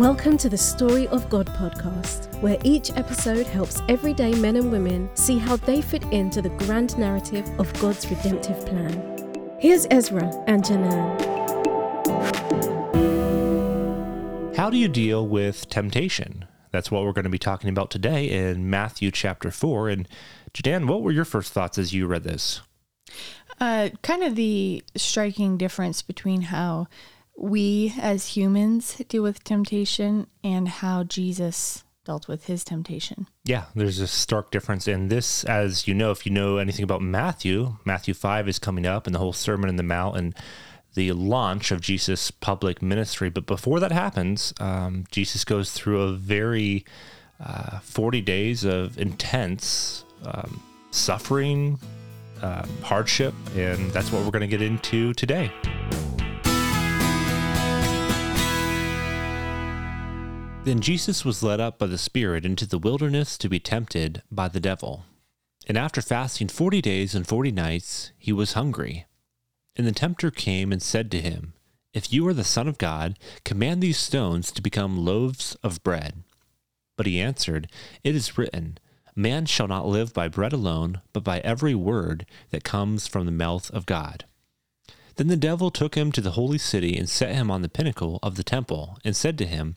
Welcome to the Story of God podcast, where each episode helps everyday men and women see how they fit into the grand narrative of God's redemptive plan. Here's Ezra and Janan. How do you deal with temptation? That's what we're going to be talking about today in Matthew chapter 4. And Jadan, what were your first thoughts as you read this? Uh, kind of the striking difference between how we as humans deal with temptation and how Jesus dealt with his temptation. Yeah, there's a stark difference. in this, as you know, if you know anything about Matthew, Matthew 5 is coming up and the whole Sermon in the Mount and the launch of Jesus' public ministry. But before that happens, um, Jesus goes through a very uh, 40 days of intense um, suffering, um, hardship, and that's what we're going to get into today. Then Jesus was led up by the Spirit into the wilderness to be tempted by the devil. And after fasting forty days and forty nights, he was hungry. And the tempter came and said to him, If you are the Son of God, command these stones to become loaves of bread. But he answered, It is written, Man shall not live by bread alone, but by every word that comes from the mouth of God. Then the devil took him to the holy city and set him on the pinnacle of the temple, and said to him,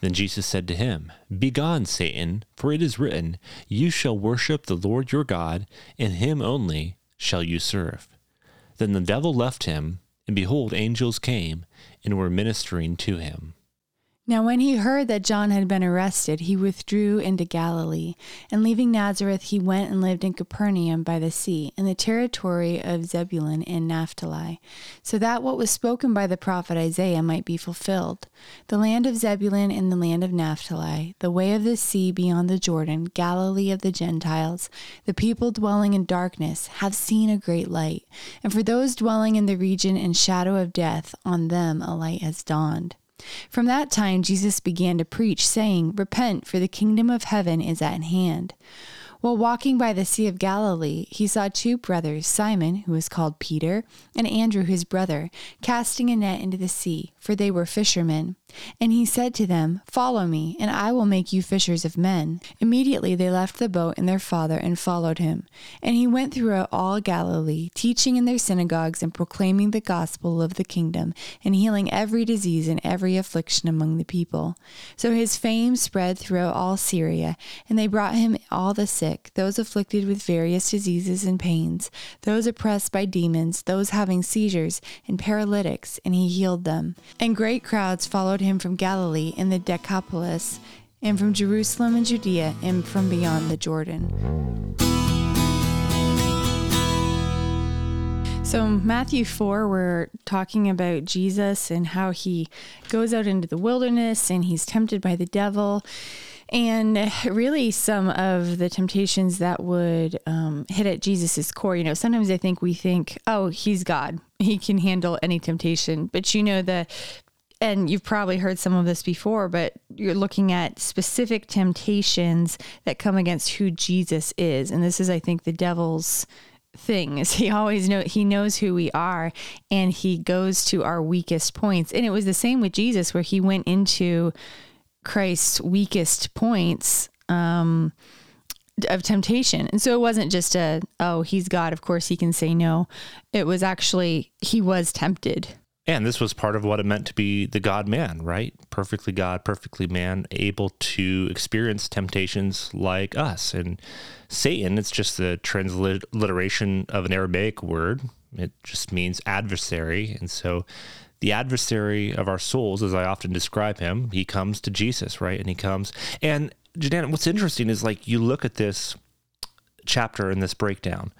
Then Jesus said to him, Begone, Satan, for it is written, You shall worship the Lord your God, and him only shall you serve. Then the devil left him, and behold, angels came and were ministering to him. Now, when he heard that John had been arrested, he withdrew into Galilee. And leaving Nazareth, he went and lived in Capernaum by the sea, in the territory of Zebulun and Naphtali, so that what was spoken by the prophet Isaiah might be fulfilled. The land of Zebulun and the land of Naphtali, the way of the sea beyond the Jordan, Galilee of the Gentiles, the people dwelling in darkness have seen a great light. And for those dwelling in the region and shadow of death, on them a light has dawned. From that time, Jesus began to preach, saying, Repent, for the kingdom of heaven is at hand. While walking by the Sea of Galilee, he saw two brothers, Simon, who was called Peter, and Andrew, his brother, casting a net into the sea, for they were fishermen. And he said to them, Follow me, and I will make you fishers of men. Immediately they left the boat and their father and followed him. And he went throughout all Galilee, teaching in their synagogues and proclaiming the gospel of the kingdom, and healing every disease and every affliction among the people. So his fame spread throughout all Syria, and they brought him all the sick, those afflicted with various diseases and pains, those oppressed by demons, those having seizures, and paralytics, and he healed them. And great crowds followed him him from Galilee and the Decapolis, and from Jerusalem and Judea, and from beyond the Jordan. So, Matthew 4, we're talking about Jesus and how he goes out into the wilderness and he's tempted by the devil. And really, some of the temptations that would um, hit at Jesus's core. You know, sometimes I think we think, oh, he's God. He can handle any temptation. But you know, the and you've probably heard some of this before, but you're looking at specific temptations that come against who Jesus is. And this is, I think, the devil's thing is he always know he knows who we are and he goes to our weakest points. And it was the same with Jesus where he went into Christ's weakest points. Um, of temptation. And so it wasn't just a, oh, he's God, of course he can say no. It was actually, he was tempted and this was part of what it meant to be the God man, right? Perfectly God, perfectly man, able to experience temptations like us. And Satan, it's just the transliteration of an Aramaic word. It just means adversary. And so the adversary of our souls, as I often describe him, he comes to Jesus, right? And he comes. And Jadan, what's interesting is like you look at this chapter and this breakdown,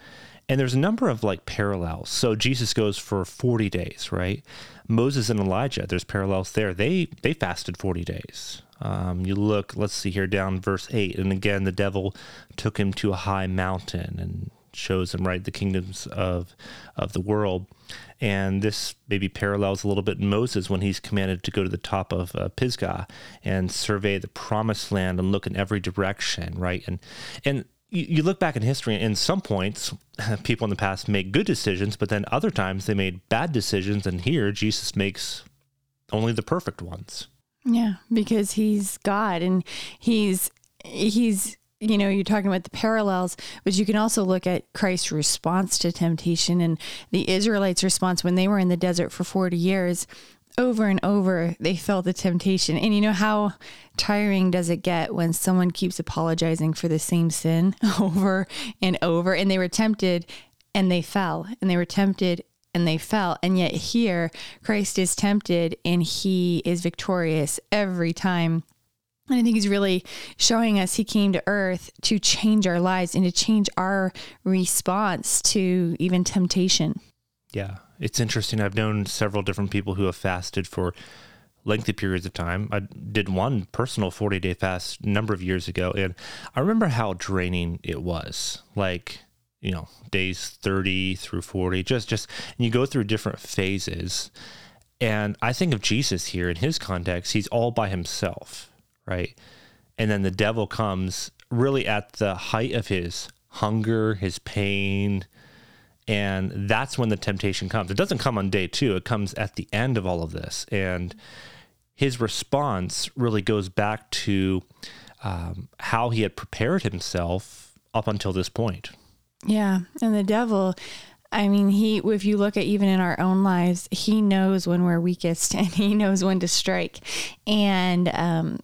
And there's a number of like parallels. So Jesus goes for 40 days, right? Moses and Elijah, there's parallels there. They they fasted 40 days. Um, you look, let's see here down verse 8. And again, the devil took him to a high mountain and shows him, right, the kingdoms of, of the world. And this maybe parallels a little bit Moses when he's commanded to go to the top of uh, Pisgah and survey the promised land and look in every direction, right? And, and you, look back in history, and in some points, people in the past make good decisions, but then other times they made bad decisions. And here, Jesus makes only the perfect ones. Yeah, because he's God and he's he's you know, you're talking about the parallels, but you can also look at Christ's response to temptation and the Israelites' response when they were in the desert for 40 years. Over and over, they felt the temptation. And you know, how tiring does it get when someone keeps apologizing for the same sin over and over? And they were tempted and they fell, and they were tempted and they fell. And yet, here, Christ is tempted and he is victorious every time. And I think he's really showing us he came to earth to change our lives and to change our response to even temptation. Yeah, it's interesting. I've known several different people who have fasted for lengthy periods of time. I did one personal 40 day fast a number of years ago, and I remember how draining it was. Like, you know, days 30 through 40, just, just, and you go through different phases. And I think of Jesus here in his context, he's all by himself right? And then the devil comes really at the height of his hunger, his pain, and that's when the temptation comes. It doesn't come on day two, it comes at the end of all of this. And his response really goes back to um, how he had prepared himself up until this point. Yeah. And the devil, I mean, he, if you look at even in our own lives, he knows when we're weakest and he knows when to strike. And, um,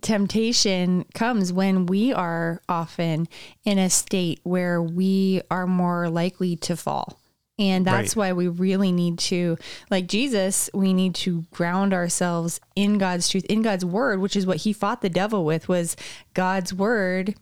temptation comes when we are often in a state where we are more likely to fall. And that's right. why we really need to, like Jesus, we need to ground ourselves in God's truth, in God's word, which is what he fought the devil with was God's word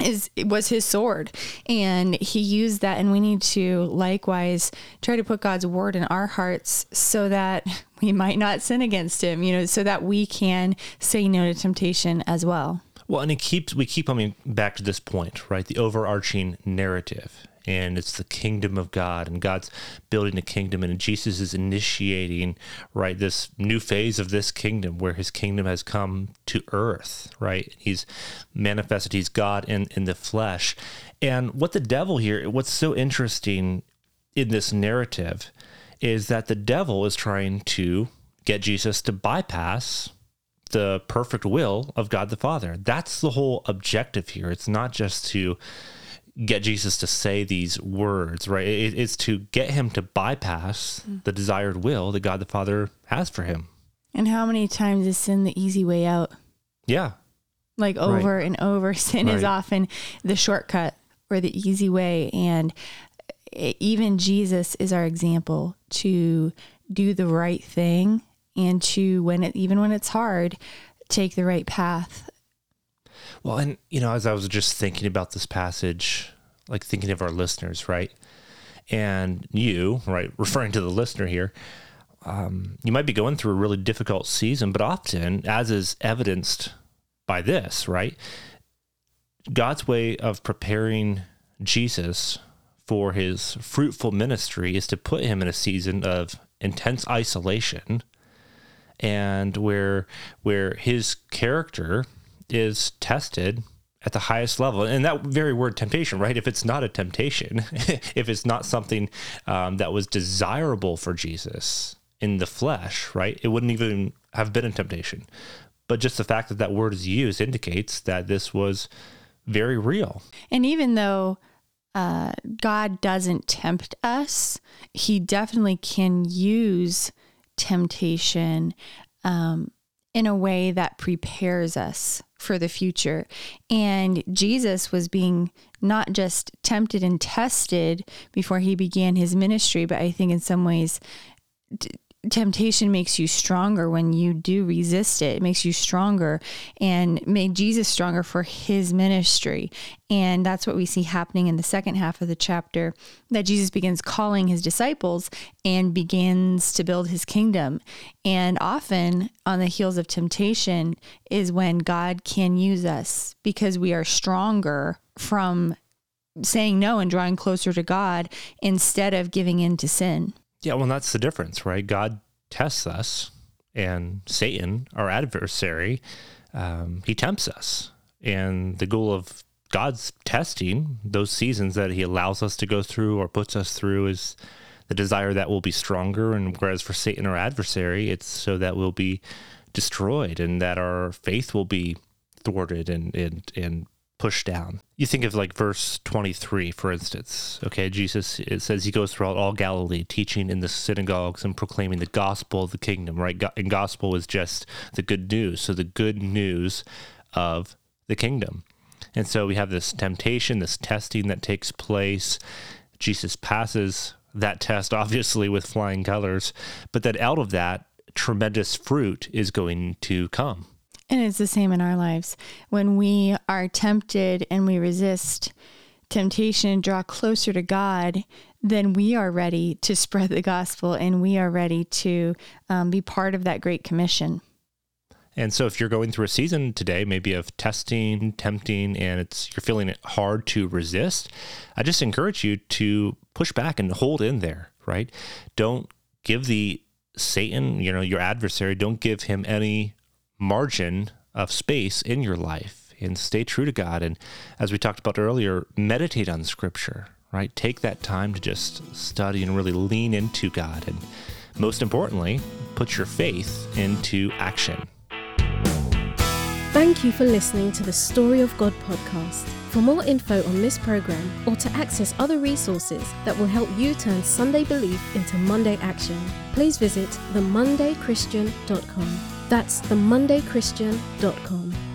is was his sword. And he used that and we need to likewise try to put God's word in our hearts so that we might not sin against him you know so that we can say no to temptation as well well and it keeps we keep coming back to this point right? The overarching narrative. And it's the kingdom of God, and God's building a kingdom, and Jesus is initiating right this new phase of this kingdom where His kingdom has come to earth, right? He's manifested, He's God in in the flesh, and what the devil here, what's so interesting in this narrative, is that the devil is trying to get Jesus to bypass the perfect will of God the Father. That's the whole objective here. It's not just to get Jesus to say these words, right? It, it's to get him to bypass mm. the desired will that God the Father has for him. And how many times is sin the easy way out? Yeah. Like over right. and over. Sin right. is often the shortcut or the easy way. And even Jesus is our example to do the right thing and to, when it, even when it's hard, take the right path well, and you know, as I was just thinking about this passage, like thinking of our listeners, right? And you, right, referring to the listener here, um, you might be going through a really difficult season, but often, as is evidenced by this, right? God's way of preparing Jesus for his fruitful ministry is to put him in a season of intense isolation and where where his character is tested at the highest level. And that very word temptation, right? If it's not a temptation, if it's not something um, that was desirable for Jesus in the flesh, right? It wouldn't even have been a temptation. But just the fact that that word is used indicates that this was very real. And even though uh, God doesn't tempt us, He definitely can use temptation um, in a way that prepares us for the future. And Jesus was being not just tempted and tested before he began his ministry, but I think in some ways temptation makes you stronger when you do resist it. It makes you stronger and made Jesus stronger for his ministry. And that's what we see happening in the second half of the chapter that Jesus begins calling his disciples and begins to build his kingdom. And often on the heels of temptation is when God can use us because we are stronger from saying no and drawing closer to God instead of giving in to sin. Yeah, well, that's the difference, right? God tests us, and Satan, our adversary, um, he tempts us. And the goal of God's testing, those seasons that he allows us to go through or puts us through, is the desire that we'll be stronger. And whereas for Satan, our adversary, it's so that we'll be destroyed and that our faith will be thwarted and, and, and pushed down. You think of like verse 23, for instance. Okay, Jesus, it says he goes throughout all Galilee, teaching in the synagogues and proclaiming the gospel of the kingdom, right? And gospel is just the good news. So the good news of the kingdom. And so we have this temptation, this testing that takes place. Jesus passes that test, obviously, with flying colors, but that out of that, tremendous fruit is going to come. And it's the same in our lives. When we are tempted and we resist temptation and draw closer to God, then we are ready to spread the gospel and we are ready to um, be part of that great commission. And so if you're going through a season today, maybe of testing, tempting, and it's you're feeling it hard to resist, I just encourage you to push back and hold in there, right? Don't give the Satan, you know, your adversary, don't give him any margin of space in your life and stay true to God. And as we talked about earlier, meditate on scripture, right? Take that time to just study and really lean into God. And most importantly, put your faith into action. Thank you for listening to the Story of God podcast. For more info on this program or to access other resources that will help you turn Sunday belief into Monday action, please visit themondaychristian.com. That's themondaychristian.com.